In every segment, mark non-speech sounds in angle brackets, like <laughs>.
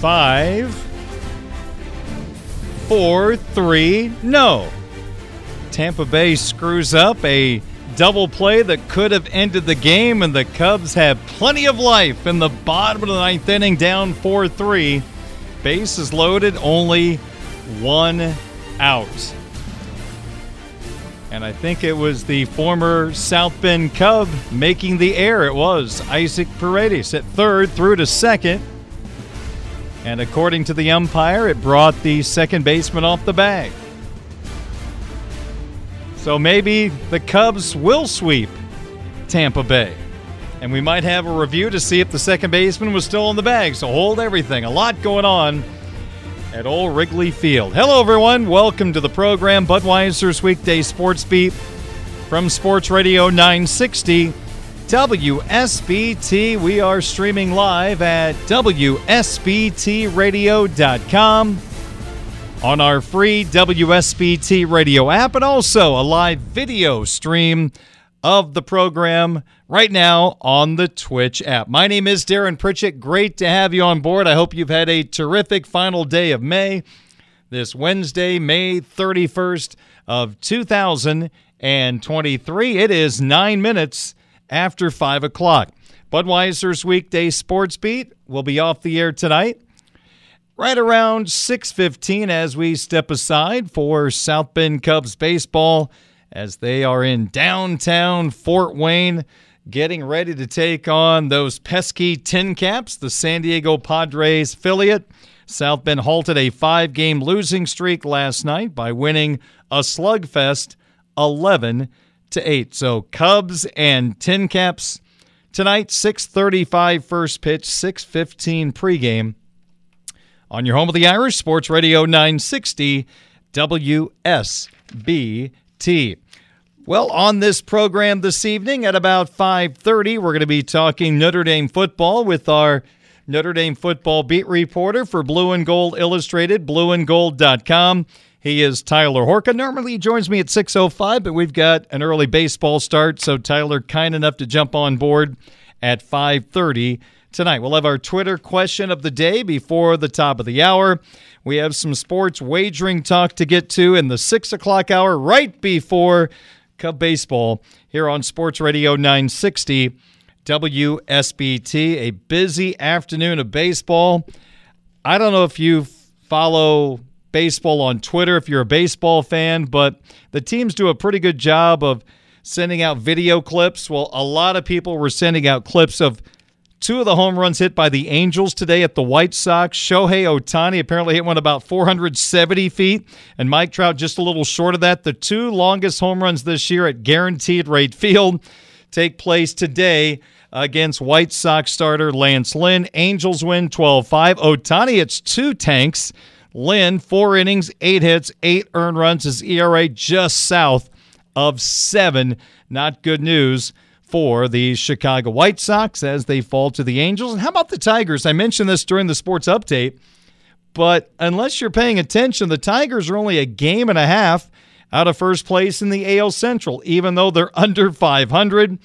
Five, four, three, no. Tampa Bay screws up a double play that could have ended the game, and the Cubs have plenty of life in the bottom of the ninth inning, down 4 3. Base is loaded, only one out. And I think it was the former South Bend Cub making the air. It was Isaac Paredes at third, through to second. And according to the umpire, it brought the second baseman off the bag. So maybe the Cubs will sweep Tampa Bay. And we might have a review to see if the second baseman was still in the bag. So hold everything. A lot going on at Old Wrigley Field. Hello, everyone. Welcome to the program, Budweiser's Weekday Sports Beat from Sports Radio 960 WSBT. We are streaming live at WSBTRadio.com on our free WSBT radio app and also a live video stream of the program right now on the Twitch app. My name is Darren Pritchett. Great to have you on board. I hope you've had a terrific final day of May. This Wednesday, May 31st of 2023. It is 9 minutes after 5 o'clock. Budweiser's weekday sports beat will be off the air tonight right around 6:15 as we step aside for South Bend Cubs baseball as they are in downtown Fort Wayne getting ready to take on those pesky TinCaps, the San Diego Padres affiliate. South Bend halted a 5-game losing streak last night by winning a slugfest 11 to 8. So Cubs and TinCaps tonight 6:35 first pitch, 6:15 pregame on your home of the Irish, Sports Radio 960 WSBT. Well, on this program this evening at about 5:30, we're going to be talking Notre Dame football with our Notre Dame football beat reporter for Blue and Gold Illustrated, blueandgold.com. He is Tyler Horka. Normally he joins me at 6:05, but we've got an early baseball start, so Tyler kind enough to jump on board at 5:30 tonight. We'll have our Twitter question of the day before the top of the hour. We have some sports wagering talk to get to in the six o'clock hour, right before Cub baseball here on Sports Radio 960 WSBT. A busy afternoon of baseball. I don't know if you follow baseball on Twitter, if you're a baseball fan, but the teams do a pretty good job of sending out video clips. Well, a lot of people were sending out clips of Two of the home runs hit by the Angels today at the White Sox. Shohei Ohtani apparently hit one about 470 feet, and Mike Trout just a little short of that. The two longest home runs this year at Guaranteed Rate Field take place today against White Sox starter Lance Lynn. Angels win 12 5. Ohtani hits two tanks. Lynn, four innings, eight hits, eight earned runs. His ERA just south of seven. Not good news for the Chicago White Sox as they fall to the Angels. And how about the Tigers? I mentioned this during the sports update, but unless you're paying attention, the Tigers are only a game and a half out of first place in the AL Central, even though they're <laughs> under 500.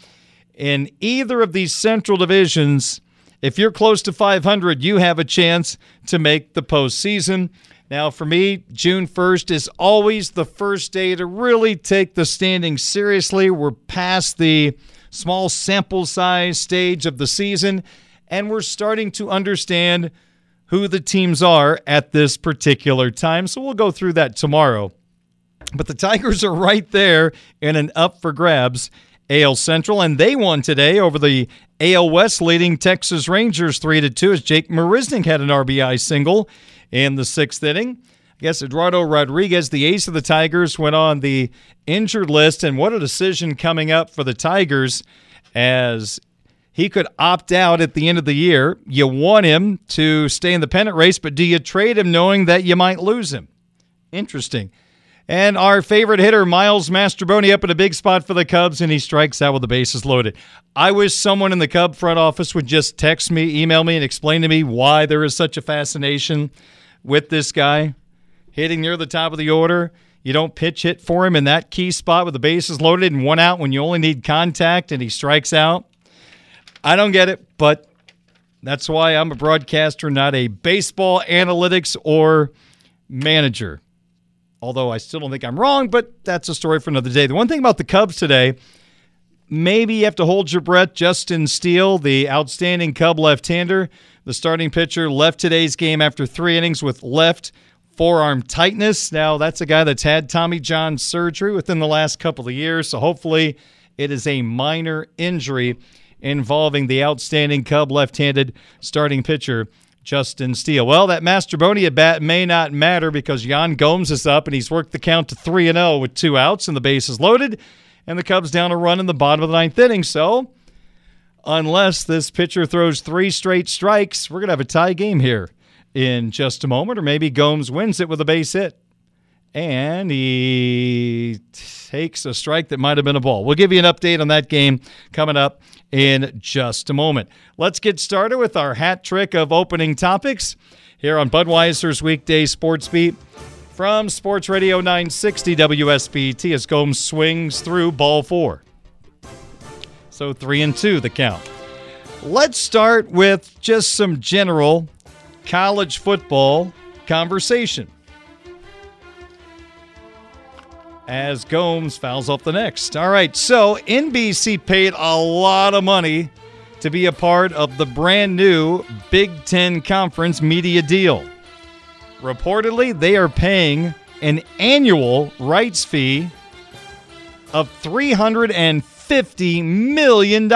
In either of these Central divisions, if you're close to 500, you have a chance to make the postseason. Now, for me, June 1st is always the first day to really take the standings seriously. We're past the small sample size stage of the season, and we're starting to understand who the teams are at this particular time. So we'll go through that tomorrow. But the Tigers are right there in an up for grabs AL Central, and they won today over the AL West leading Texas Rangers 3 to 2 as Jake Marisnick had an RBI single in the sixth inning. I guess Eduardo Rodriguez, the ace of the Tigers, went on the injured list. And what a decision coming up for the Tigers as he could opt out at the end of the year. You want him to stay in the pennant race, but do you trade him knowing that you might lose him? Interesting. And our favorite hitter, Miles Mastrobuoni, up in a big spot for the Cubs, and he strikes out with the bases loaded. I wish someone in the Cub front office would just text me, email me, and explain to me why there is such a fascination with this guy hitting near the top of the order. You don't pitch hit for him in that key spot with the bases loaded and one out when you only need contact and he strikes out. I don't get it, but that's why I'm a broadcaster, not a baseball analytics or manager although I still don't think I'm wrong, but that's a story for another day. The one thing about the Cubs today, maybe you have to hold your breath. Justin Steele, the outstanding Cub left hander, the starting pitcher, left today's game after three innings with left forearm tightness. Now, that's a guy that's had Tommy John surgery within the last couple of years, so hopefully it is a minor injury involving the outstanding Cub left handed starting pitcher. Justin Steele. Well, that Mastrobuoni at bat may not matter because Yan Gomes is up and he's worked the count to 3 and 0 with two outs and the bases loaded, and the Cubs down a run in the bottom of the ninth inning. So, unless this pitcher throws three straight strikes, we're going to have a tie game here in just a moment, or maybe Gomes wins it with a base hit. And he takes a strike that might have been a ball. We'll give you an update on that game coming up in just a moment. Let's get started with our hat trick of opening topics here on Budweiser's weekday sports beat from Sports Radio 960 WSBT as Gomes swings through ball four. So three and two the count. Let's start with just some general college football conversation. As Gomes fouls off the next. All right, so NBC paid a lot of money to be a part of the brand new Big Ten Conference media deal. Reportedly, they are paying an annual rights fee of $350 million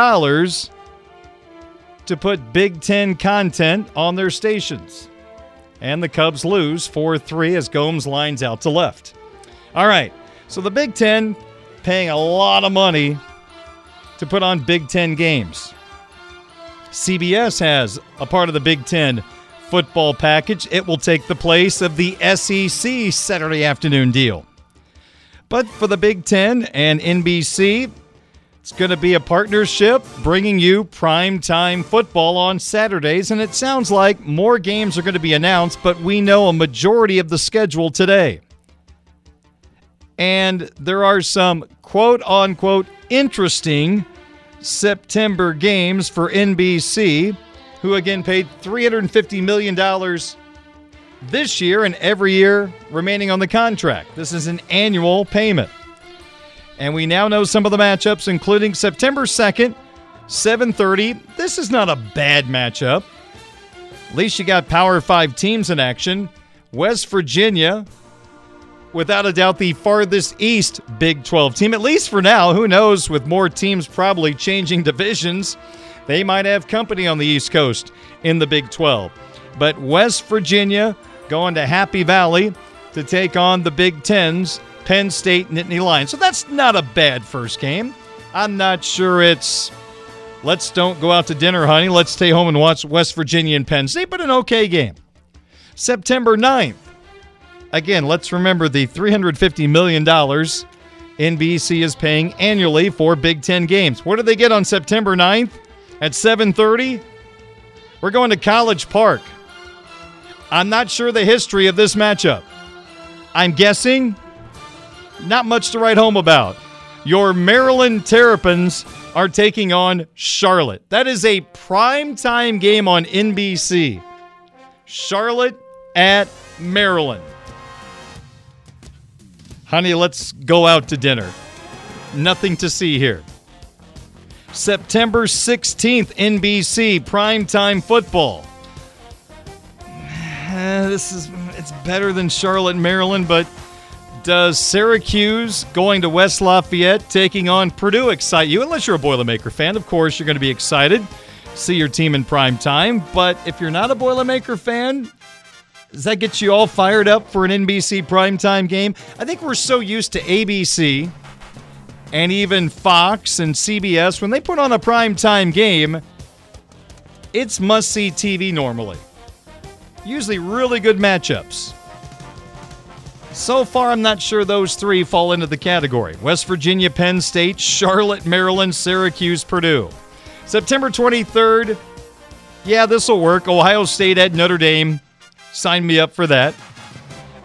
to put Big Ten content on their stations. And the Cubs lose 4 3 as Gomes lines out to left. All right, so the Big Ten paying a lot of money to put on Big Ten games. CBS has a part of the Big Ten football package. It will take the place of the SEC Saturday afternoon deal. But for the Big Ten and NBC, it's going to be a partnership bringing you prime time football on Saturdays. And it sounds like more games are going to be announced, but we know a majority of the schedule today. And there are some quote unquote interesting September games for NBC, who again paid $350 million this year and every year remaining on the contract. This is an annual payment. And we now know some of the matchups, including September 2nd, 7:30. This is not a bad matchup. At least you got Power 5 teams in action. West Virginia without a doubt the farthest east Big 12 team, at least for now. Who knows, with more teams probably changing divisions, They might have company on the East Coast in the Big 12. But West Virginia going to Happy Valley to take on the Big Ten's Penn State Nittany Lions. So that's not a bad first game. I'm not sure it's let's don't go out to dinner, honey. Let's stay home and watch West Virginia and Penn State, but an okay game. September 9th. Again, let's remember the $350 million NBC is paying annually for Big Ten games. What do they get on September 9th at 7:30? We're going to College Park. I'm not sure the history of this matchup. I'm guessing not much to write home about. Your Maryland Terrapins are taking on Charlotte. That is a prime time game on NBC. Charlotte at Maryland. Honey, let's go out to dinner. Nothing to see here. September 16th, NBC, primetime football. Eh, this is it's better than Charlotte, Maryland, but does Syracuse going to West Lafayette taking on Purdue excite you? Unless you're a Boilermaker fan, of course you're going to be excited. See your team in prime time. But if you're not a Boilermaker fan, does that get you all fired up for an NBC primetime game? I think we're so used to ABC and even Fox and CBS when they put on a primetime game, it's must see TV normally. Usually really good matchups. So far, I'm not sure those three fall into the category West Virginia, Penn State, Charlotte, Maryland, Syracuse, Purdue. September 23rd, yeah, this will work. Ohio State at Notre Dame. Sign me up for that.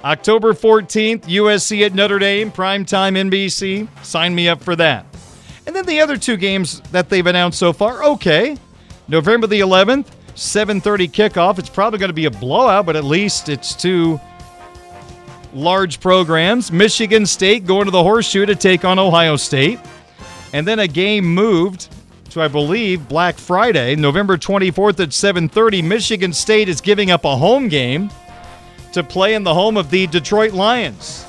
October 14th, USC at Notre Dame, primetime NBC. Sign me up for that. And then the other two games that they've announced so far, okay. November the 11th, 7:30 kickoff. It's probably going to be a blowout, but at least it's two large programs. Michigan State going to the Horseshoe to take on Ohio State. And then a game moved to I believe Black Friday, November 24th at 7:30. Michigan State is giving up a home game to play in the home of the Detroit Lions.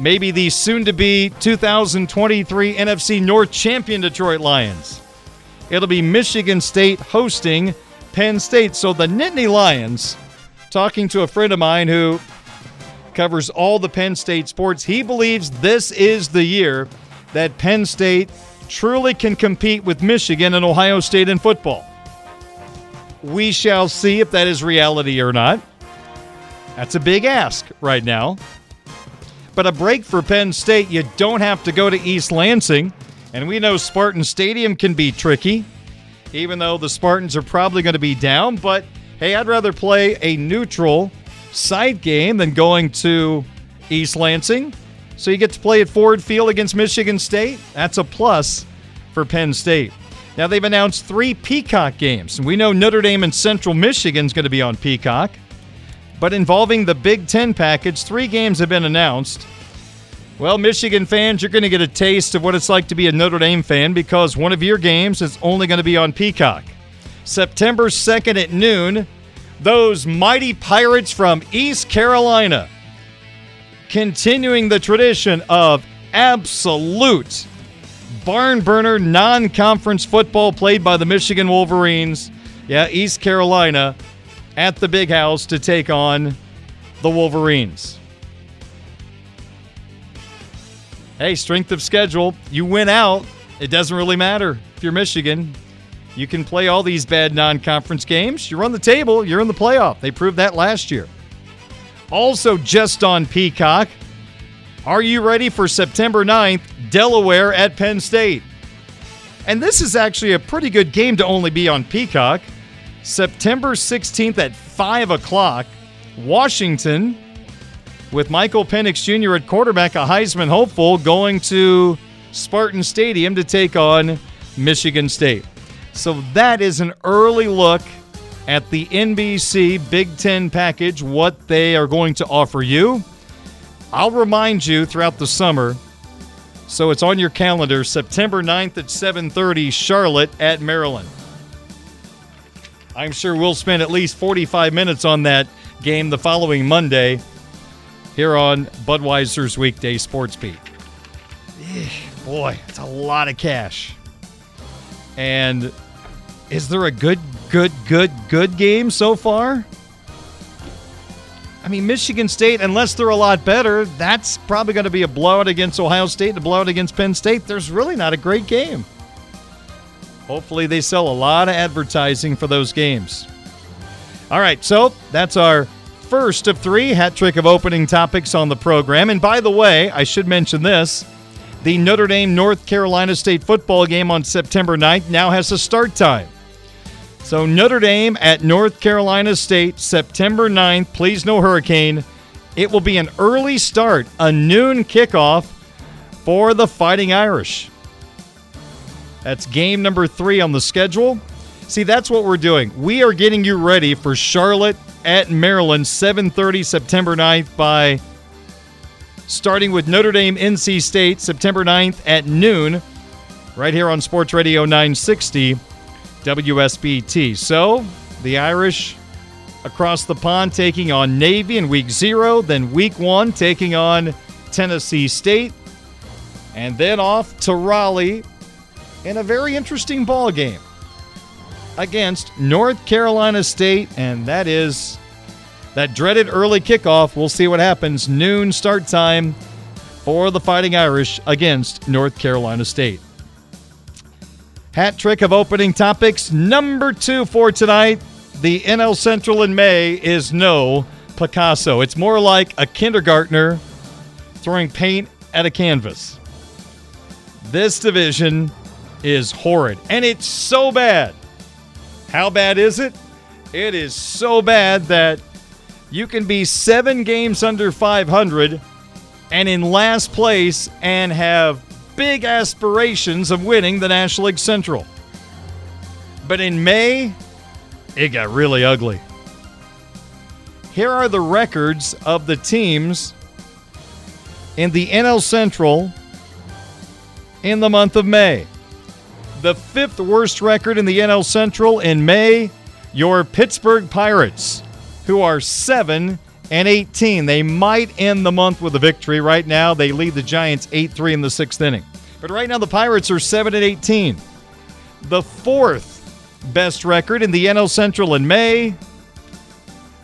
Maybe the soon to be 2023 NFC North champion Detroit Lions. It'll be Michigan State hosting Penn State. So the Nittany Lions, talking to a friend of mine who covers all the Penn State sports, he believes this is the year that Penn State truly can compete with Michigan and Ohio State in football. We shall see if that is reality or not. That's a big ask right now. But a break for Penn State, you don't have to go to East Lansing. And we know Spartan Stadium can be tricky, even though the Spartans are probably going to be down. But hey, I'd rather play a neutral side game than going to East Lansing. So you get to play at Ford Field against Michigan State. That's a plus for Penn State. Now they've announced three Peacock games. We know Notre Dame and Central Michigan is going to be on Peacock. But involving the Big Ten package, three games have been announced. Well, Michigan fans, you're going to get a taste of what it's like to be a Notre Dame fan because one of your games is only going to be on Peacock. September 2nd at noon, those mighty Pirates from East Carolina continuing the tradition of absolute barn burner non conference football played by the Michigan Wolverines. Yeah, East Carolina at the big house to take on the Wolverines. Hey, strength of schedule. You win out. It doesn't really matter if you're Michigan. You can play all these bad non conference games. You're on the table, you're in the playoff. They proved that last year. Also, just on Peacock, are you ready for September 9th, Delaware at Penn State? And this is actually a pretty good game to only be on Peacock. September 16th at 5 o'clock, Washington with Michael Penix Jr. at quarterback, a Heisman hopeful, going to Spartan Stadium to take on Michigan State. So that is an early look at the NBC Big Ten package, what they are going to offer you. I'll remind you throughout the summer. So it's on your calendar, September 9th at 7:30, Charlotte at Maryland. I'm sure we'll spend at least 45 minutes on that game the following Monday here on Budweiser's Weekday Sports Beat. Boy, it's a lot of cash. And is there a good, good, good, good game so far? I mean, Michigan State, unless they're a lot better, that's probably going to be a blowout against Ohio State and a blowout against Penn State. There's really not a great game. Hopefully, they sell a lot of advertising for those games. All right, so that's our first of three hat trick of opening topics on the program. And by the way, I should mention this the Notre Dame North Carolina State football game on September 9th now has a start time. So Notre Dame at North Carolina State, September 9th. Please no hurricane. It will be an early start, a noon kickoff for the Fighting Irish. That's game number three on the schedule. See, that's what we're doing. We are getting you ready for Charlotte at Maryland, 7:30 September 9th by starting with Notre Dame NC State September 9th at noon right here on Sports Radio 960 WSBT. So, the Irish across the pond taking on Navy in week 0, then week 1 taking on Tennessee State, and then off to Raleigh in a very interesting ball game against North Carolina State, and that is that dreaded early kickoff. We'll see what happens. Noon start time for the Fighting Irish against North Carolina State. Hat trick of opening topics. Number two for tonight the NL Central in May is no Picasso. It's more like a kindergartner throwing paint at a canvas. This division is horrid, and it's so bad. How bad is it? It is so bad that you can be seven games under 500 and in last place and have big aspirations of winning the National League Central. But in May, it got really ugly. Here are the records of the teams in the NL Central in the month of May. The fifth worst record in the NL Central in May, your Pittsburgh Pirates, who are 7 and 18. They might end the month with a victory. Right now, they lead the Giants 8 3 in the sixth inning. But right now, the Pirates are 7 and 18. The fourth best record in the NL Central in May,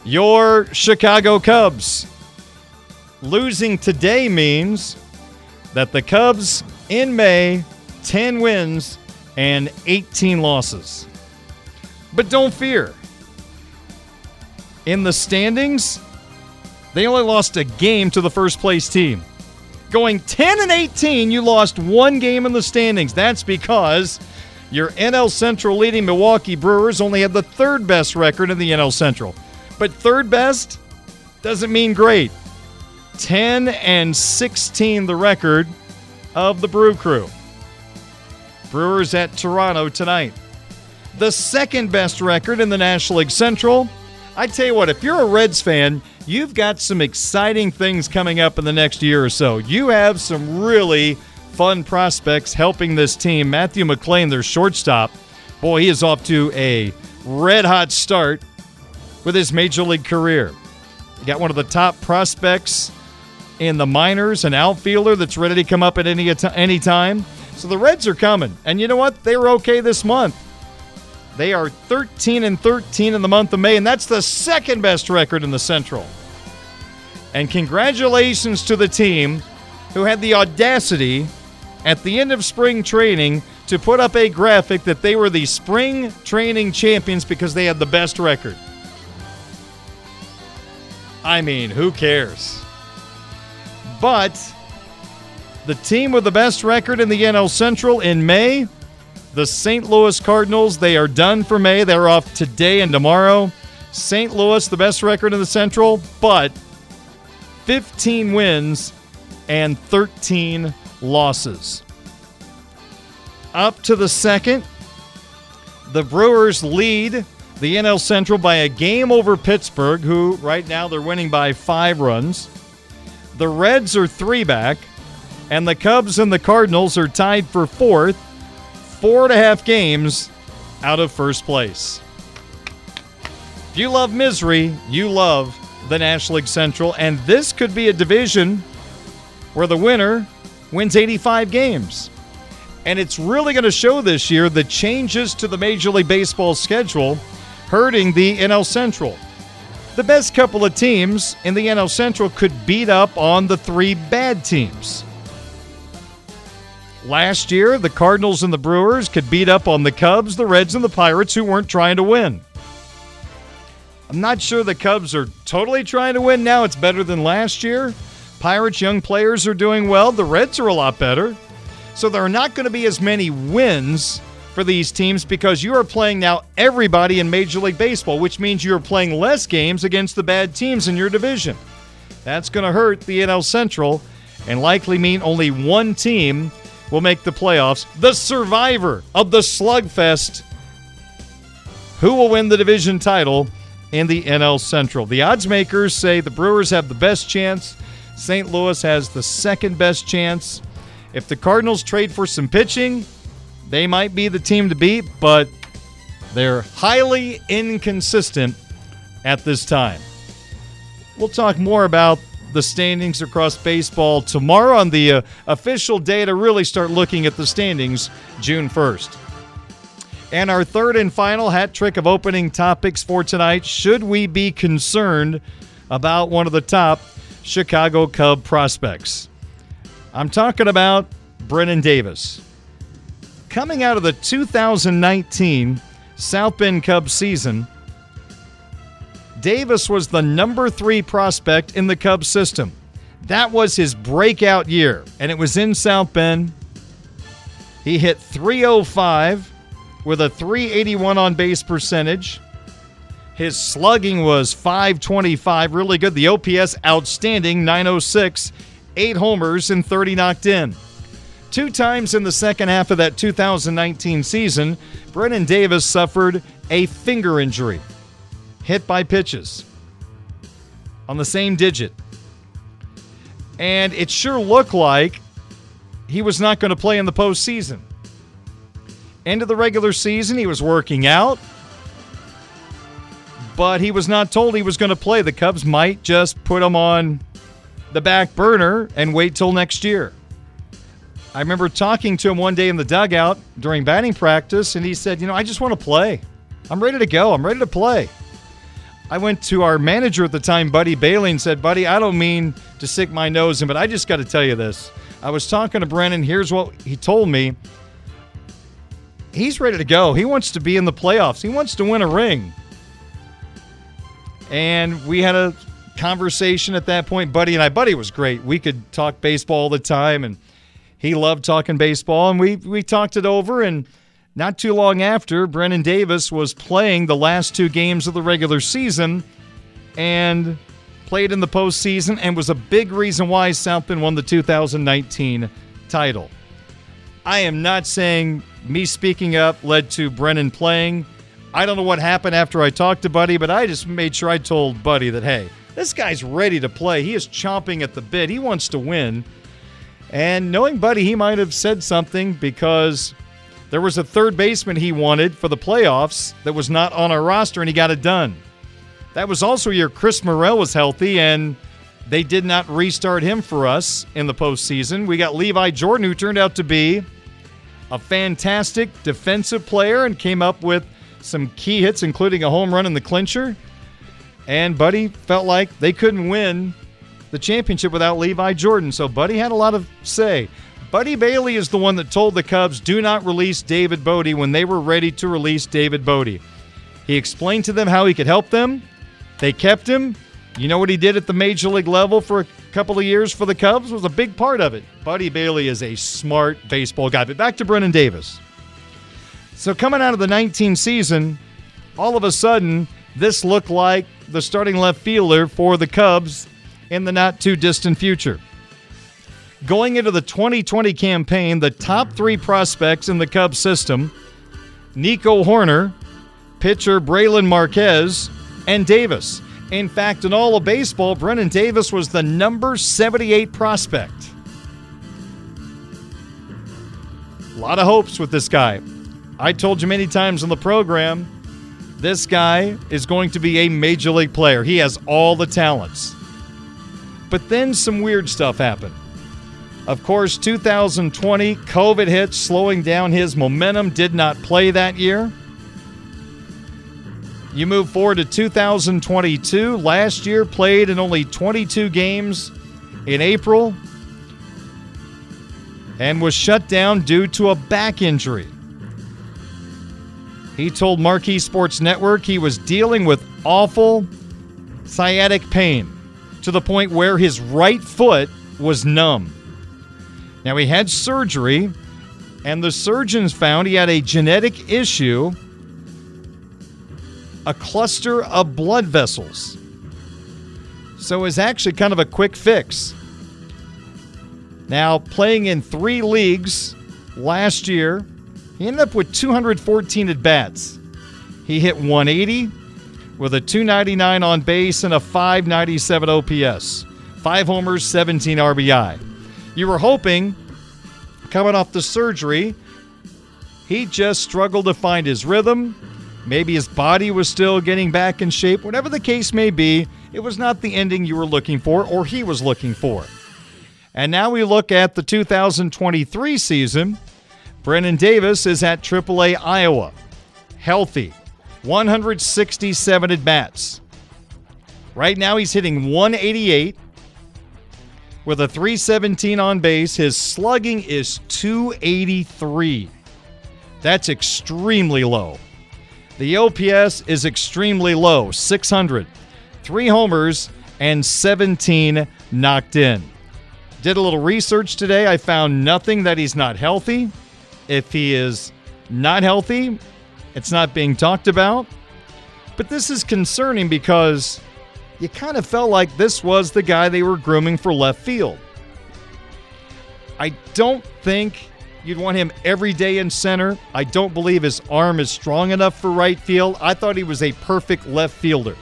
your Chicago Cubs. Losing today means that the Cubs in May, 10 wins and 18 losses. But don't fear. In the standings, they only lost a game to the first place team. Going 10 and 18, you lost one game in the standings. That's because your NL Central leading Milwaukee Brewers only had the third best record in the NL Central. But third best doesn't mean great. 10 and 16 the record of the Brew Crew. Brewers at Toronto tonight. The second best record in the National League Central. I tell you what, if you're a Reds fan, you've got some exciting things coming up in the next year or so. You have some really fun prospects helping this team. Matthew McLain, their shortstop, boy, he is off to a red hot start with his major league career. You got one of the top prospects in the minors, an outfielder that's ready to come up at any any time. So the Reds are coming. And you know what? They were okay this month. They are 13 and 13 in the month of May, and that's the second best record in the Central. And congratulations to the team who had the audacity at the end of spring training to put up a graphic that they were the spring training champions because they had the best record. I mean, who cares? But the team with the best record in the NL Central in May, the St. Louis Cardinals, they are done for May. They're off today and tomorrow. St. Louis, the best record in the Central, but 15 wins and 13 losses. Up to the second, the Brewers lead the NL Central by a game over Pittsburgh, who right now they're winning by five runs. The Reds are three back, and the Cubs and the Cardinals are tied for fourth, four and a half games out of first place. If you love misery, you love the National League Central, and this could be a division where the winner wins 85 games. And it's really going to show this year the changes to the Major League Baseball schedule hurting the NL Central. The best couple of teams in the NL Central could beat up on the three bad teams. Last year, the Cardinals and the Brewers could beat up on the Cubs, the Reds, and the Pirates who weren't trying to win. I'm not sure the Cubs are totally trying to win now. It's better than last year. Pirates' young players are doing well. The Reds are a lot better. So there are not going to be as many wins for these teams because you are playing now everybody in Major League Baseball, which means you are playing less games against the bad teams in your division. That's going to hurt the NL Central and likely mean only one team will make the playoffs. The survivor of the slugfest. Who will win the division title in the NL Central? The odds makers say the Brewers have the best chance. St. Louis has the second best chance. If the Cardinals trade for some pitching, they might be the team to beat, but they're highly inconsistent at this time. We'll talk more about the standings across baseball tomorrow on the uh, official day to really start looking at the standings June 1st. And our third and final hat trick of opening topics for tonight should we be concerned about one of the top Chicago Cub prospects? I'm talking about Brennen Davis. Coming out of the 2019 South Bend Cubs season, Davis was the number three prospect in the Cubs system. That was his breakout year, and it was in South Bend. He hit 305 with a 381 on base percentage. His slugging was 525, really good. The OPS outstanding, 906 eight homers and 30 knocked in. Two times in the second half of that 2019 season, Brennen Davis suffered a finger injury, hit by pitches on the same digit. And it sure looked like he was not going to play in the postseason. End of the regular season, he was working out, but he was not told he was going to play. The Cubs might just put him on the back burner and wait till next year. I remember talking to him one day in the dugout during batting practice, and he said, You know, I just want to play. I'm ready to go. I'm ready to play. I went to our manager at the time, Buddy Bailey, and said, Buddy, I don't mean to stick my nose in, but I just got to tell you this. I was talking to Brennen. Here's what he told me. He's ready to go. He wants to be in the playoffs, he wants to win a ring. And we had a conversation at that point. Buddy and I, Buddy was great. We could talk baseball all the time, and he loved talking baseball. And we we talked it over. And not too long after, Brennen Davis was playing the last two games of the regular season, and played in the postseason, and was a big reason why South Bend won the 2019 title. I am not saying me speaking up led to Brennen playing. I don't know what happened after I talked to Buddy, but I just made sure I told Buddy that, hey, this guy's ready to play. He is chomping at the bit. He wants to win. And knowing Buddy, he might have said something because there was a third baseman he wanted for the playoffs that was not on our roster, and he got it done. That was also year Chris Morel was healthy, and they did not restart him for us in the postseason. We got Levi Jordan, who turned out to be a fantastic defensive player and came up with some key hits, including a home run in the clincher. And Buddy felt like they couldn't win the championship without Levi Jordan. So Buddy had a lot of say. Buddy Bailey is the one that told the Cubs do not release David Bote when they were ready to release David Bote. He explained to them how he could help them. They kept him. You know what he did at the major league level for a couple of years for the Cubs was a big part of it. Buddy Bailey is a smart baseball guy. But back to Brennen Davis. So coming out of the 19 season, all of a sudden, this looked like the starting left fielder for the Cubs in the not too distant future. Going into the 2020 campaign, the top three prospects in the Cubs system Nico Hoerner, pitcher Brailyn Marquez, and Davis. In fact, in all of baseball, Brennen Davis was the number 78 prospect. A lot of hopes with this guy. I told you many times on the program this guy is going to be a major league player. He has all the talents. But then some weird stuff happened. Of course, 2020, COVID hit, slowing down his momentum, did not play that year. You move forward to 2022. Last year, played in only 22 games in April and was shut down due to a back injury. He told Marquee Sports Network he was dealing with awful sciatic pain to the point where his right foot was numb. Now, he had surgery, and the surgeons found he had a genetic issue a cluster of blood vessels. So it's actually kind of a quick fix. Now, playing in three leagues last year, he ended up with 214 at bats. He hit 180 with a 299 on base and a 597 OPS. Five homers, 17 RBI. You were hoping, coming off the surgery, he just struggled to find his rhythm. Maybe his body was still getting back in shape. Whatever the case may be, it was not the ending you were looking for or he was looking for. And now we look at the 2023 season. Brennen Davis is at AAA Iowa, healthy, 167 at bats. Right now he's hitting 188 with a 317 on base. His slugging is 283. That's extremely low. The OPS is extremely low 600. Three homers and 17 knocked in. Did a little research today. I found nothing that he's not healthy. If he is not healthy, it's not being talked about. But this is concerning because you kind of felt like this was the guy they were grooming for left field. I don't think you'd want him every day in center. I don't believe his arm is strong enough for right field. I thought he was a perfect left fielder.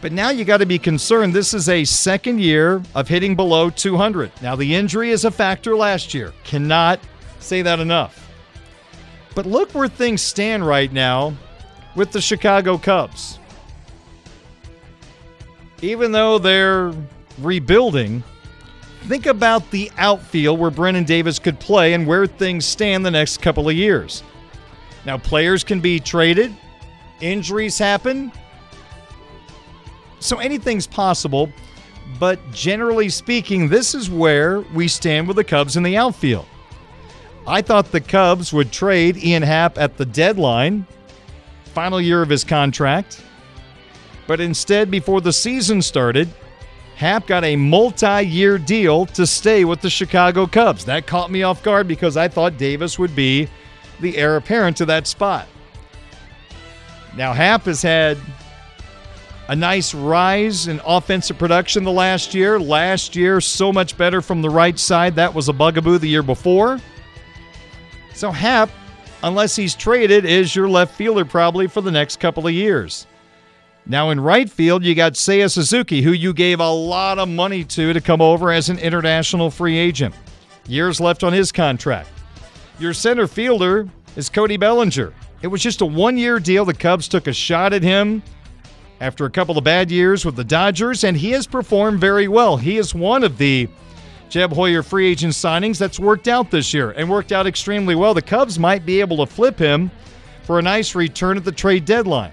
But now you got to be concerned. This is a second year of hitting below 200. Now, the injury is a factor last year. Cannot say that enough. But look where things stand right now with the Chicago Cubs. Even though they're rebuilding, think about the outfield where Brennen Davis could play and where things stand the next couple of years. Now, players can be traded, injuries happen, so anything's possible. But generally speaking, this is where we stand with the Cubs in the outfield. I thought the Cubs would trade Ian Happ at the deadline, final year of his contract. But instead, before the season started, Happ got a multi year deal to stay with the Chicago Cubs. That caught me off guard because I thought Davis would be the heir apparent to that spot. Now, Happ has had a nice rise in offensive production the last year. Last year, so much better from the right side. That was a bugaboo the year before. So, Happ, unless he's traded, is your left fielder probably for the next couple of years. Now, in right field, you got Seiya Suzuki, who you gave a lot of money to to come over as an international free agent. Years left on his contract. Your center fielder is Cody Bellinger. It was just a one year deal. The Cubs took a shot at him after a couple of bad years with the Dodgers, and he has performed very well. He is one of the Jed Hoyer free agent signings that's worked out this year and worked out extremely well. The Cubs might be able to flip him for a nice return at the trade deadline,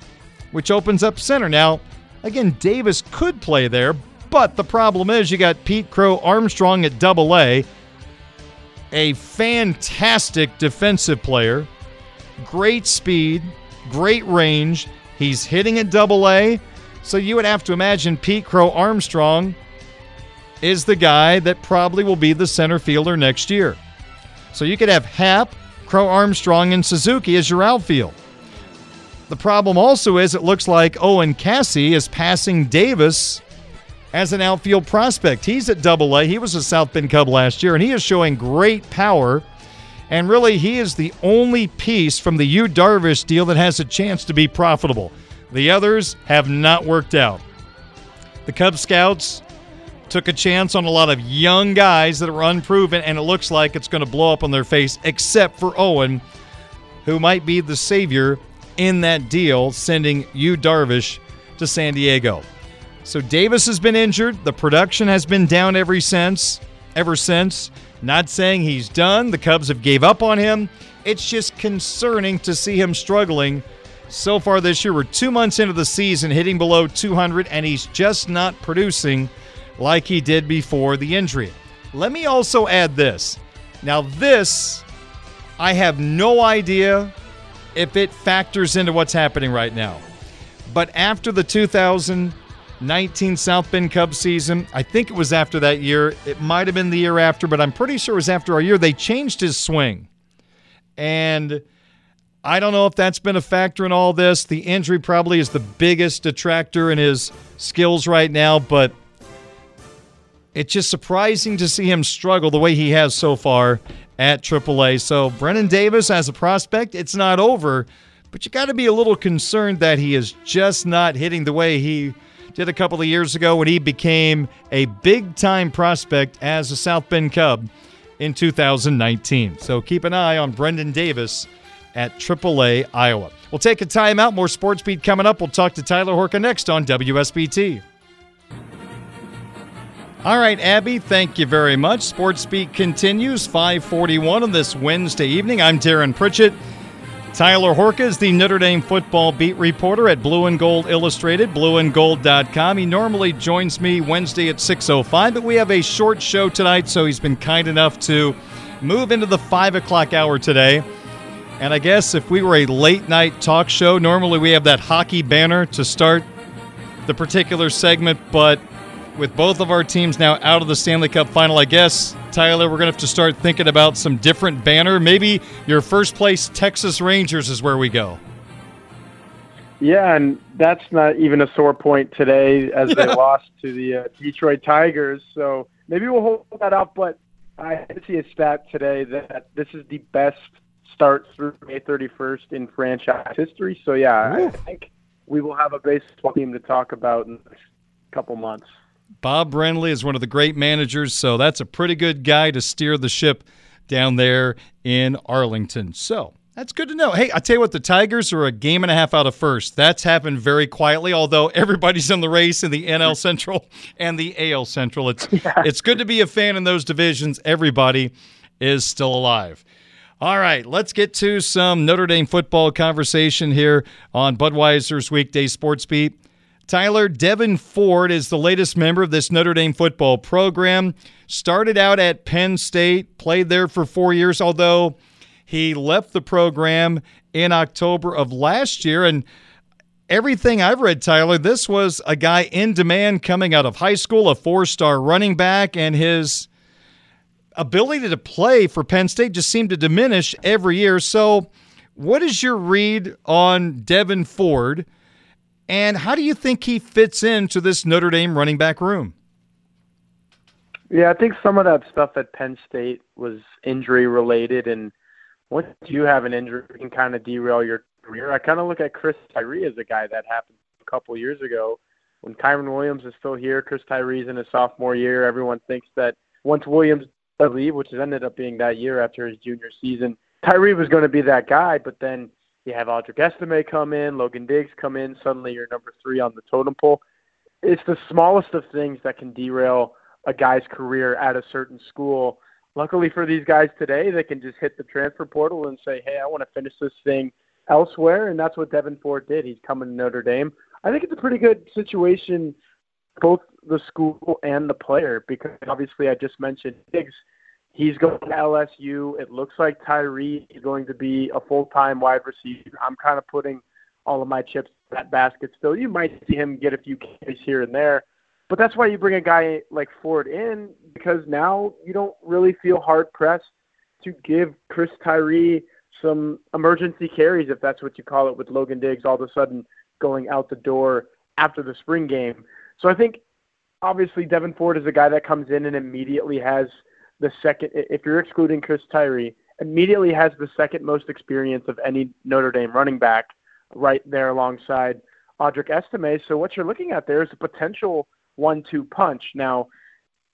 which opens up center. Now, again, Davis could play there, but the problem is you got Pete Crow-Armstrong at double A, a fantastic defensive player, great speed, great range. He's hitting at double A. So you would have to imagine Pete Crow-Armstrong is the guy that probably will be the center fielder next year. So you could have Happ, Crow Armstrong, and Suzuki as your outfield. The problem also is it looks like Owen Caissie is passing Davis as an outfield prospect. He's at double A. He was a South Bend Cub last year, and he is showing great power. And really, he is the only piece from the Yu Darvish deal that has a chance to be profitable. The others have not worked out. The Cub Scouts took a chance on a lot of young guys that are unproven, and it looks like it's going to blow up on their face, except for Owen, who might be the savior in that deal, sending Yu Darvish to San Diego. So Davis has been injured. The production has been down ever since. ever since. Not saying he's done. The Cubs have gave up on him. It's just concerning to see him struggling so far this year. We're two months into the season, hitting below 200, and he's just not producing like he did before the injury. Let me also add this. Now, this, I have no idea if it factors into what's happening right now. But after the 2019 South Bend Cubs season, I think it was after that year. It might have been the year after, but I'm pretty sure it was after our year. They changed his swing. And I don't know if that's been a factor in all this. The injury probably is the biggest detractor in his skills right now, but it's just surprising to see him struggle the way he has so far at AAA. So, Brennen Davis as a prospect, it's not over, but you got to be a little concerned that he is just not hitting the way he did a couple of years ago when he became a big time prospect as a South Bend Cub in 2019. So, keep an eye on Brennen Davis at AAA Iowa. We'll take a timeout. More Sports Beat coming up. We'll talk to Tyler Horka next on WSBT. All right, Abby, thank you very much. Sports Beat continues 541 on this Wednesday evening. I'm Darren Pritchett. Tyler Horka is the Notre Dame football beat reporter at Blue and Gold Illustrated, blueandgold.com. He normally joins me Wednesday at 6.05, but we have a short show tonight, so he's been kind enough to move into the 5 o'clock hour today. And I guess if we were a late night talk show, normally we have that hockey banner to start the particular segment, but with both of our teams now out of the Stanley Cup final, I guess, Tyler, we're going to have to start thinking about some different banner. Maybe your first place Texas Rangers is where we go. Yeah, and that's not even a sore point today as yeah. they <laughs> lost to the uh, Detroit Tigers. So maybe we'll hold that up. But I see a stat today that this is the best start through May 31st in franchise history. So yeah, Ooh. I think we will have a baseball team to talk about in a couple months. Bob Brenly is one of the great managers, so that's a pretty good guy to steer the ship down there in Arlington. So that's good to know. Hey, I tell you what, the Tigers are a game and a half out of first. That's happened very quietly, although everybody's in the race in the NL <laughs> Central and the AL Central. It's <laughs> yeah. it's good to be a fan in those divisions. Everybody is still alive. All right, let's get to some Notre Dame football conversation here on Budweiser's weekday sports beat. Tyler Devyn Ford is the latest member of this Notre Dame football program. Started out at Penn State, played there for four years, although he left the program in October of last year. And everything I've read, Tyler, this was a guy in demand coming out of high school, a four star running back, and his ability to play for Penn State just seemed to diminish every year. So, what is your read on Devyn Ford? And how do you think he fits into this Notre Dame running back room? Yeah, I think some of that stuff at Penn State was injury related, and once you have an injury, it can kind of derail your career. I kind of look at Chris Tyree as a guy that happened a couple years ago when Kyren Williams is still here. Chris Tyree's in his sophomore year. Everyone thinks that once Williams leave, which ended up being that year after his junior season, Tyree was going to be that guy, but then you have Audric Estime come in, Logan Diggs come in. Suddenly you're number three on the totem pole. It's the smallest of things that can derail a guy's career at a certain school. Luckily for these guys today, they can just hit the transfer portal and say, hey, I want to finish this thing elsewhere. And that's what Devyn Ford did. He's coming to Notre Dame. I think it's a pretty good situation, both the school and the player, because obviously I just mentioned Diggs – He's going to LSU. It looks like Tyree is going to be a full time wide receiver. I'm kind of putting all of my chips in that basket still. You might see him get a few carries here and there. But that's why you bring a guy like Ford in because now you don't really feel hard pressed to give Chris Tyree some emergency carries, if that's what you call it, with Logan Diggs all of a sudden going out the door after the spring game. So I think obviously Devyn Ford is a guy that comes in and immediately has – the second, if you're excluding Chris Tyree, immediately has the second most experience of any Notre Dame running back right there alongside Audric Estime. So what you're looking at there is a potential one-two punch. Now,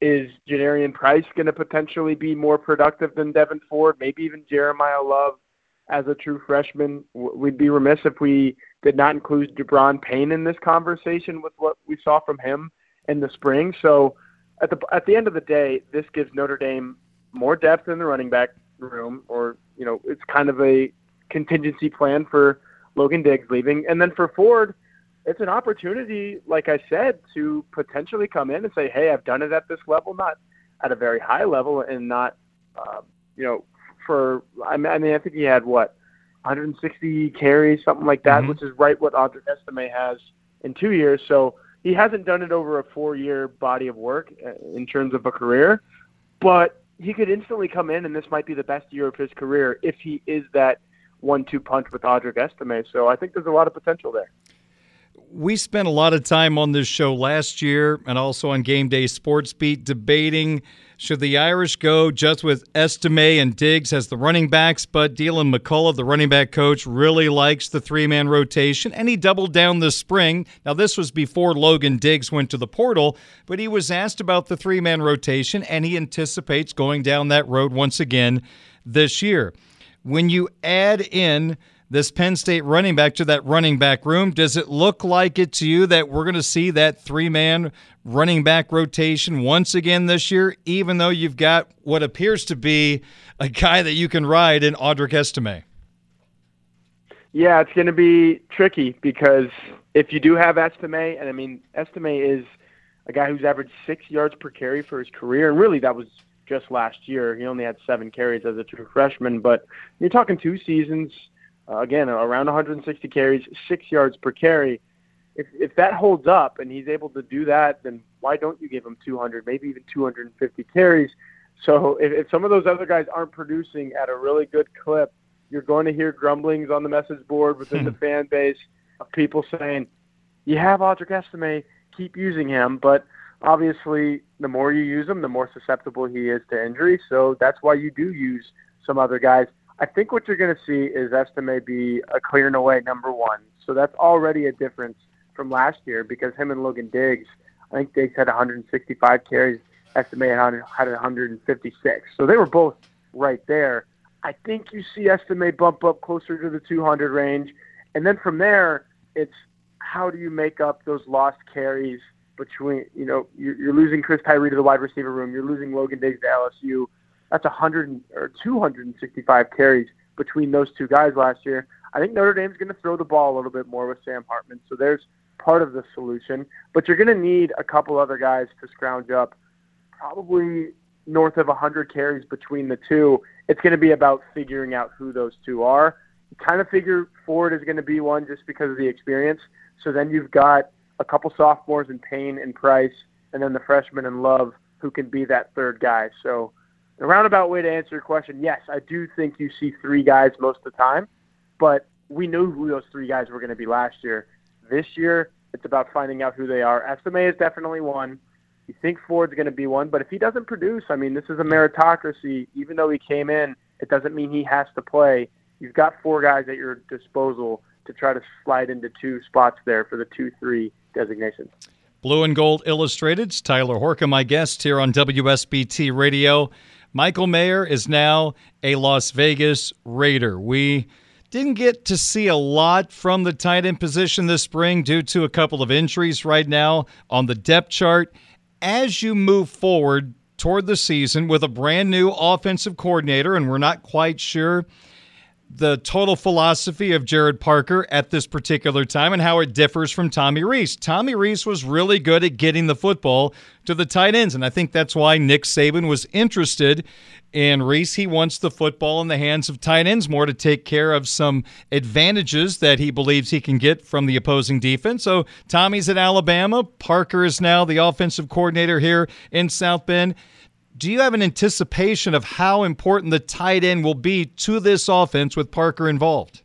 is Jadarian Price going to potentially be more productive than Devyn Ford? Maybe even Jeremiah Love as a true freshman. We'd be remiss if we did not include Gi'Bran Payne in this conversation with what we saw from him in the spring. So at the at the end of the day, this gives Notre Dame more depth in the running back room, or you know, it's kind of a contingency plan for Logan Diggs leaving, and then for Ford, it's an opportunity, like I said, to potentially come in and say, "Hey, I've done it at this level, not at a very high level, and not, uh, you know, for I mean, I think he had what 160 carries, something like that, mm-hmm. which is right what Audric Estime has in two years. So he hasn't done it over a four-year body of work uh, in terms of a career, but he could instantly come in, and this might be the best year of his career if he is that one-two punch with Audric Estime. So I think there's a lot of potential there we spent a lot of time on this show last year and also on Game Day Sports Beat debating should the Irish go just with Estime and Diggs as the running backs, but Deland McCullough, the running back coach, really likes the three man rotation, and he doubled down this spring. Now, this was before Logan Diggs went to the portal, but he was asked about the three man rotation, and he anticipates going down that road once again this year. When you add in this Penn State running back to that running back room. Does it look like it to you that we're going to see that three man running back rotation once again this year, even though you've got what appears to be a guy that you can ride in Audric Estime? Yeah, it's going to be tricky because if you do have Estime, and I mean, Estime is a guy who's averaged six yards per carry for his career, and really that was just last year. He only had seven carries as a true freshman, but you're talking two seasons uh, again, around 160 carries, six yards per carry. If, if that holds up and he's able to do that, then why don't you give him 200, maybe even 250 carries? So if, if some of those other guys aren't producing at a really good clip, you're going to hear grumblings on the message board within the <laughs> fan base of people saying, "You have Audric Estime, keep using him." But obviously, the more you use him, the more susceptible he is to injury. So that's why you do use some other guys. I think what you're going to see is Estime be a clear and away number one. So that's already a difference from last year because him and Logan Diggs, I think Diggs had 165 carries, Estime had 156. So they were both right there. I think you see Estime bump up closer to the 200 range. And then from there, it's how do you make up those lost carries between, you know, you're, you're losing Chris Tyree to the wide receiver room, you're losing Logan Diggs to LSU that's 100 or 265 carries between those two guys last year. I think Notre Dame's going to throw the ball a little bit more with Sam Hartman, so there's part of the solution. But you're going to need a couple other guys to scrounge up, probably north of 100 carries between the two. It's going to be about figuring out who those two are. You kind of figure Ford is going to be one just because of the experience. So then you've got a couple sophomores in Payne and Price, and then the freshman in Love who can be that third guy. So the roundabout way to answer your question, yes, I do think you see three guys most of the time, but we knew who those three guys were going to be last year. This year, it's about finding out who they are. Estime is definitely one. You think Ford's going to be one, but if he doesn't produce, I mean, this is a meritocracy. Even though he came in, it doesn't mean he has to play. You've got four guys at your disposal to try to slide into two spots there for the 2 3 designation. Blue and Gold Illustrated's Tyler Horka, my guest here on WSBT Radio. Michael Mayer is now a Las Vegas Raider. We didn't get to see a lot from the tight end position this spring due to a couple of injuries right now on the depth chart. As you move forward toward the season with a brand new offensive coordinator, and we're not quite sure the total philosophy of Gerad Parker at this particular time and how it differs from Tommy Rees. Tommy Rees was really good at getting the football to the tight ends, and I think that's why Nick Saban was interested in Rees. He wants the football in the hands of tight ends more to take care of some advantages that he believes he can get from the opposing defense. So Tommy's at Alabama. Parker is now the offensive coordinator here in South Bend do you have an anticipation of how important the tight end will be to this offense with Parker involved?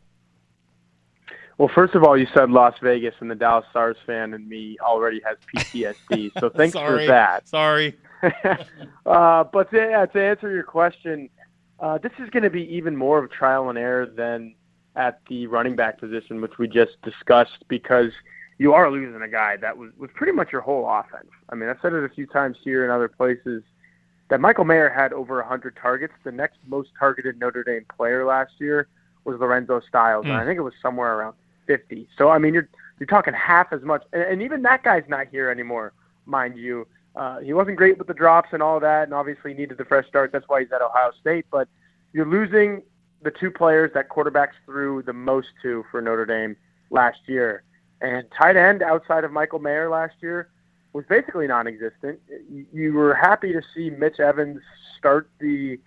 Well, first of all, you said Las Vegas, and the Dallas Stars fan and me already has PTSD. So <laughs> thanks for that. Sorry. <laughs> uh, but to, yeah, to answer your question, uh, this is going to be even more of trial and error than at the running back position, which we just discussed, because you are losing a guy that was, was pretty much your whole offense. I mean, I've said it a few times here and other places that Michael Mayer had over 100 targets. The next most targeted Notre Dame player last year was Lorenzo Styles, mm. and I hmm. think it was somewhere around 50. So I mean, you're you're talking half as much, and, and even that guy's not here anymore, mind you. uh, he wasn't great with the drops and all that, and obviously needed the fresh start. That's why he's at Ohio State. But you're losing the two players that quarterbacks threw the most to for Notre Dame last year. And tight end outside of Michael Mayer last year was basically non-existent. You were happy to see Mitch Evans start the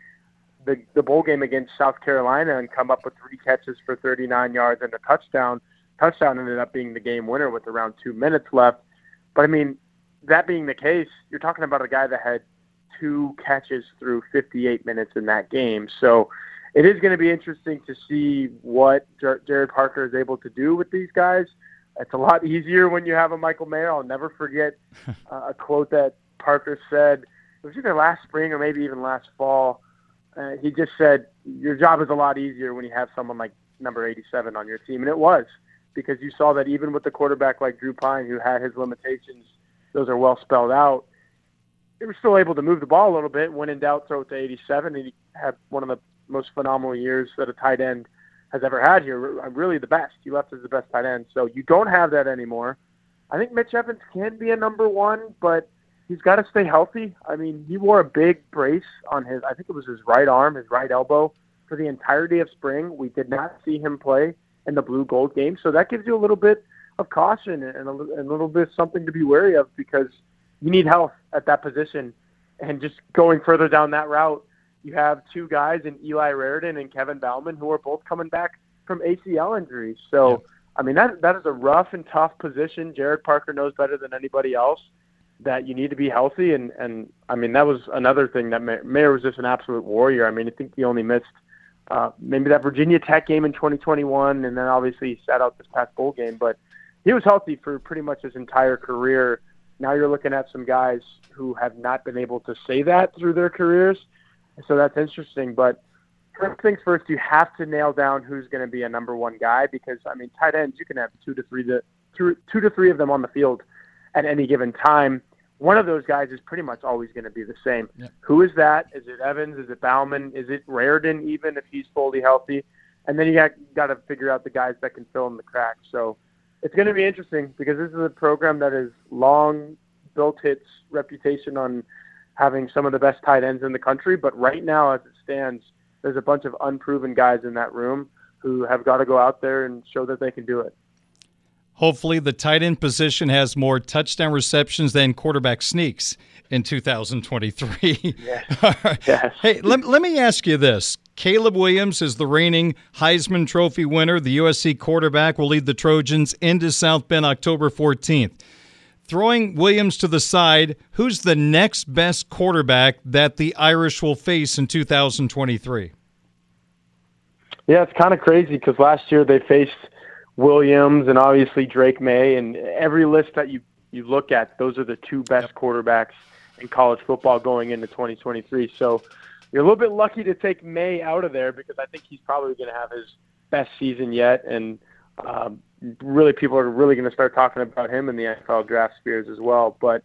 the, the bowl game against South Carolina and come up with three catches for 39 yards and a touchdown. Touchdown ended up being the game winner with around two minutes left. But I mean, that being the case, you're talking about a guy that had two catches through 58 minutes in that game. So it is going to be interesting to see what Gerad Parker is able to do with these guys. It's a lot easier when you have a Michael Mayer. I'll never forget <laughs> uh, a quote that Parker said. It was either last spring or maybe even last fall. Uh, he just said, "Your job is a lot easier when you have someone like number 87 on your team," and it was because you saw that even with the quarterback like Drew Pyne, who had his limitations, those are well spelled out. They were still able to move the ball a little bit. When in doubt, throw it to 87, and he had one of the most phenomenal years that a tight end has ever had here. Uh, really the best. He left as the best tight end. So you don't have that anymore. I think Mitch Evans can be a number one, but he's got to stay healthy. I mean, he wore a big brace on his, I think it was his right arm, his right elbow, for the entirety of spring. We did not see him play in the blue gold game. So that gives you a little bit of caution and a, and a little bit something to be wary of because you need health at that position. And just going further down that route, you have two guys in Eli Raridon and Kevin Bauman who are both coming back from ACL injuries. So, yeah. I mean, that that is a rough and tough position. Gerad Parker knows better than anybody else that you need to be healthy. And, and I mean, that was another thing that Mayer was just an absolute warrior. I mean, I think he only missed uh, maybe that Virginia Tech game in 2021, and then obviously he sat out this past bowl game. But he was healthy for pretty much his entire career. Now you're looking at some guys who have not been able to say that through their careers so that's interesting. But first things first, you have to nail down who's going to be a number one guy because I mean, tight ends you can have two to three to two, two to three of them on the field at any given time. One of those guys is pretty much always going to be the same. Yeah. Who is that? Is it Evans? Is it Bauman? Is it Raridon? Even if he's fully healthy, and then you got got to figure out the guys that can fill in the cracks. So it's going to be interesting because this is a program that has long built its reputation on having some of the best tight ends in the country. But right now, as it stands, there's a bunch of unproven guys in that room who have got to go out there and show that they can do it. Hopefully, the tight end position has more touchdown receptions than quarterback sneaks in 2023. <laughs> Yes. yes. Hey, let, let me ask you this. Caleb Williams is the reigning Heisman Trophy winner. The USC quarterback will lead the Trojans into South Bend October 14th throwing Williams to the side, who's the next best quarterback that the Irish will face in 2023? Yeah, it's kind of crazy because last year they faced Williams and obviously Drake Maye, and every list that you you look at, those are the two best yep. quarterbacks in college football going into 2023. So you're a little bit lucky to take Maye out of there because I think he's probably going to have his best season yet, and um, really people are really going to start talking about him in the NFL draft spheres as well. But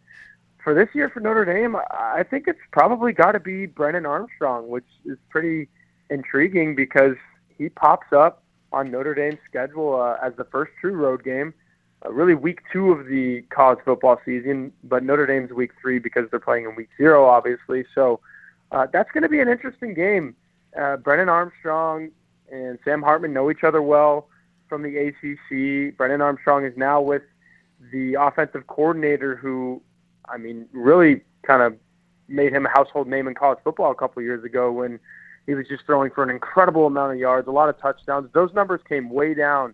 for this year for Notre Dame, I think it's probably got to be Brennan Armstrong, which is pretty intriguing because he pops up on Notre Dame's schedule uh, as the first true road game. Uh, really, week two of the college football season, but Notre Dame's week three because they're playing in week zero, obviously. So uh, that's going to be an interesting game. Uh, Brennan Armstrong and Sam Hartman know each other well from the ACC. Brennan Armstrong is now with the offensive coordinator who, I mean, really kind of made him a household name in college football a couple of years ago when he was just throwing for an incredible amount of yards, a lot of touchdowns. Those numbers came way down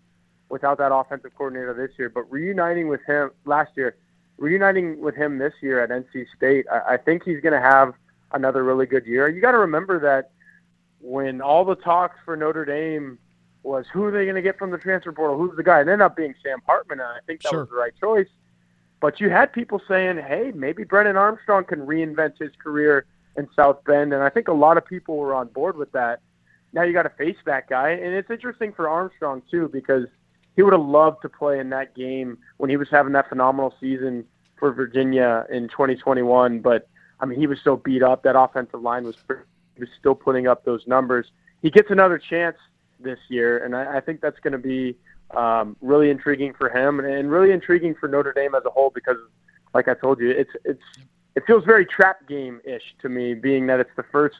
without that offensive coordinator this year. But reuniting with him last year, reuniting with him this year at NC State, I, I think he's going to have another really good year. You got to remember that when all the talks for Notre Dame was who are they going to get from the transfer portal? Who's the guy? It ended up being Sam Hartman, and I think that sure. was the right choice. But you had people saying, hey, maybe Brennan Armstrong can reinvent his career in South Bend, and I think a lot of people were on board with that. Now you got to face that guy, and it's interesting for Armstrong too because he would have loved to play in that game when he was having that phenomenal season for Virginia in 2021. But I mean, he was so beat up. That offensive line was pretty, he was still putting up those numbers. He gets another chance this year, and I, I think that's going to be um, really intriguing for him and, and really intriguing for Notre Dame as a whole because, like I told you, it's it's it feels very trap game ish to me, being that it's the first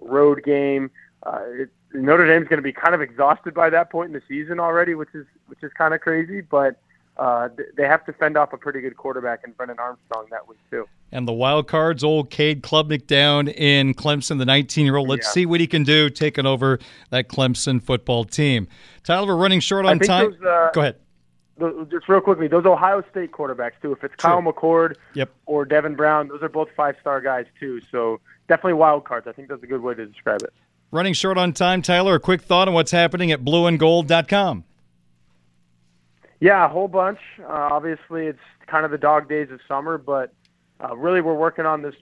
road game. Uh, it, Notre Dame's going to be kind of exhausted by that point in the season already, which is which is kind of crazy. But uh, they have to fend off a pretty good quarterback in Brennan Armstrong that week too. And the wild cards, old Cade Klubnik down in Clemson, the 19-year-old. Let's yeah. see what he can do taking over that Clemson football team. Tyler, we're running short on time. Those, uh, Go ahead. Just real quickly, those Ohio State quarterbacks too. If it's Kyle McCord yep. or Devin Brown, those are both five-star guys too. So definitely wild cards. I think that's a good way to describe it. Running short on time, Tyler. A quick thought on what's happening at BlueAndGold.com. Yeah, a whole bunch. Uh, obviously, it's kind of the dog days of summer, but uh, really we're working on this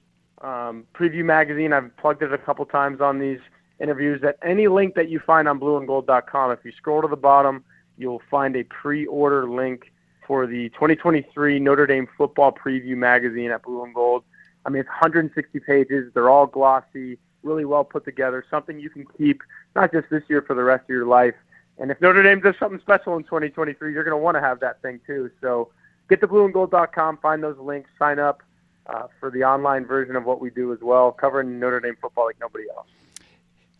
um, preview magazine. I've plugged it a couple times on these interviews. At any link that you find on blueandgold.com, if you scroll to the bottom, you'll find a pre-order link for the 2023 Notre Dame football preview magazine at Blue and Gold. I mean, it's 160 pages. They're all glossy, really well put together. Something you can keep not just this year for the rest of your life. And if Notre Dame does something special in 2023, you're going to want to have that thing too. So get to blueandgold.com, find those links, sign up uh, for the online version of what we do as well, covering Notre Dame football like nobody else.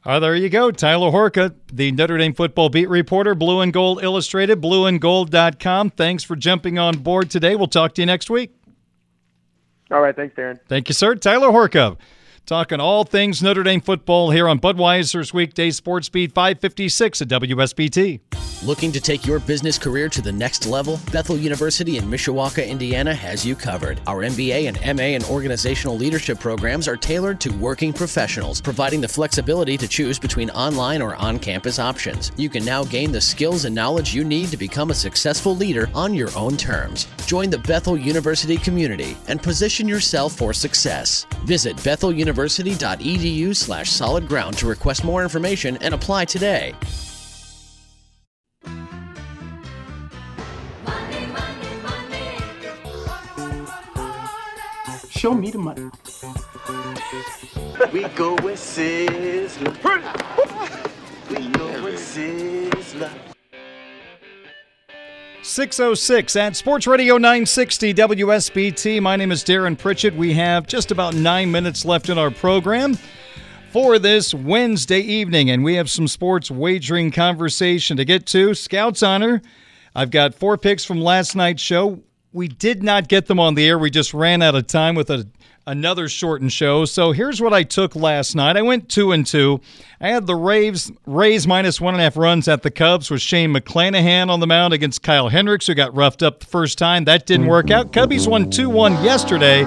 Oh, there you go. Tyler Horka, the Notre Dame football beat reporter, Blue and Gold Illustrated, blueandgold.com. Thanks for jumping on board today. We'll talk to you next week. All right. Thanks, Darren. Thank you, sir. Tyler Horka. Talking all things Notre Dame football here on Budweiser's Weekday Sports Beat 556 at WSBT. Looking to take your business career to the next level? Bethel University in Mishawaka, Indiana has you covered. Our MBA and MA in organizational leadership programs are tailored to working professionals, providing the flexibility to choose between online or on campus options. You can now gain the skills and knowledge you need to become a successful leader on your own terms. Join the Bethel University community and position yourself for success. Visit betheluniversity.edu slash solid ground to request more information and apply today. Show me the money. we go with Sizzler. We go with Sizzler. 606 at Sports Radio 960 WSBT. My name is Darren Pritchett. We have just about nine minutes left in our program for this Wednesday evening, and we have some sports wagering conversation to get to. Scouts Honor. I've got four picks from last night's show we did not get them on the air. We just ran out of time with a another shortened show. So here's what I took last night. I went two and two. I had the Rays Rays minus one and a half runs at the Cubs with Shane McClanahan on the mound against Kyle Hendricks, who got roughed up the first time. That didn't work out. Cubbies won two one yesterday.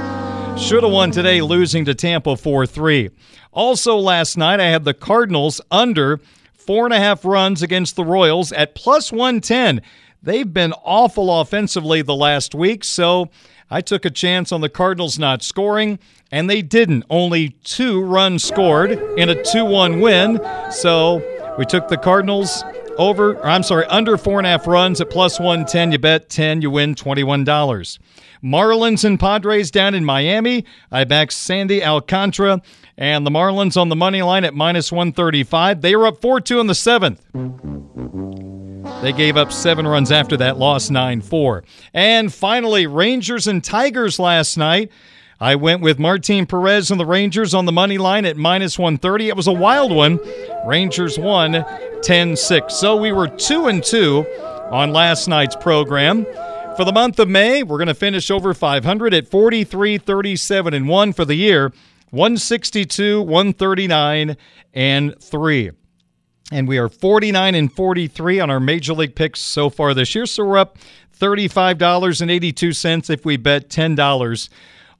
Should have won today, losing to Tampa 4 3. Also, last night, I had the Cardinals under four and a half runs against the Royals at plus 110. They've been awful offensively the last week, so I took a chance on the Cardinals not scoring, and they didn't. Only two runs scored in a 2 1 win. So we took the Cardinals over, or I'm sorry, under four and a half runs at plus 110. You bet 10, you win $21. Marlins and Padres down in Miami. I backed Sandy Alcantara and the Marlins on the money line at minus 135. They were up 4 2 in the seventh. They gave up seven runs after that, lost 9 4. And finally, Rangers and Tigers last night. I went with Martin Perez and the Rangers on the money line at minus 130. It was a wild one. Rangers won 10 6. So we were 2 and 2 on last night's program. For the month of May, we're going to finish over 500 at 43 37 and 1 for the year, 162, 139, and 3 and we are 49 and 43 on our major league picks so far this year. So we're up $35.82 if we bet $10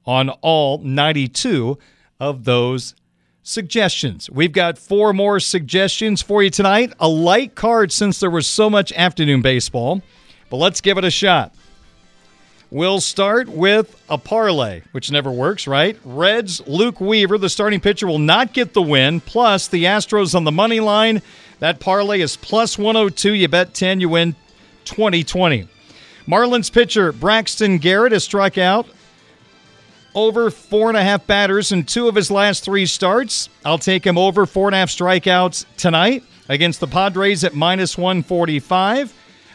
on all 92 of those suggestions. We've got four more suggestions for you tonight. A light card since there was so much afternoon baseball, but let's give it a shot. We'll start with a parlay, which never works, right? Reds, Luke Weaver, the starting pitcher, will not get the win. Plus, the Astros on the money line. That parlay is plus 102. You bet 10, you win 2020. Marlins pitcher Braxton Garrett has struck out over four and a half batters in two of his last three starts. I'll take him over four and a half strikeouts tonight against the Padres at minus 145.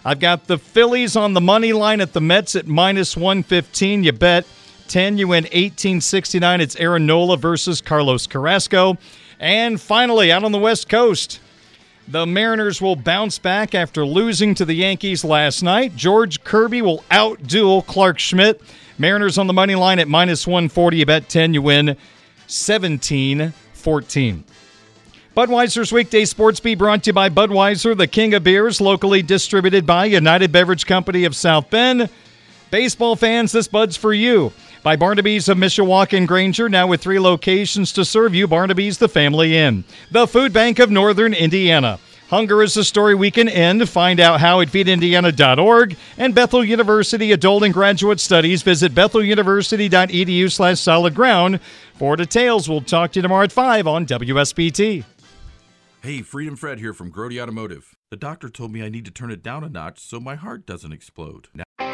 I've got the Phillies on the money line at the Mets at minus 115. You bet 10, you win 1869. It's Aaron Nola versus Carlos Carrasco. And finally, out on the West Coast, the Mariners will bounce back after losing to the Yankees last night. George Kirby will outduel Clarke Schmidt. Mariners on the money line at minus 140. You bet 10, you win 17 14. Budweiser's weekday sports beat brought to you by Budweiser, the king of beers, locally distributed by United Beverage Company of South Bend. Baseball fans, this Bud's for you. By Barnaby's of Mishawaka and Granger, now with three locations to serve you. Barnaby's the Family Inn, the Food Bank of Northern Indiana. Hunger is a story we can end. Find out how at feedindiana.org and Bethel University Adult and Graduate Studies. Visit betheluniversity.edu slash solid ground for details. We'll talk to you tomorrow at 5 on WSBT. Hey, Freedom Fred here from Grody Automotive. The doctor told me I need to turn it down a notch so my heart doesn't explode. Now-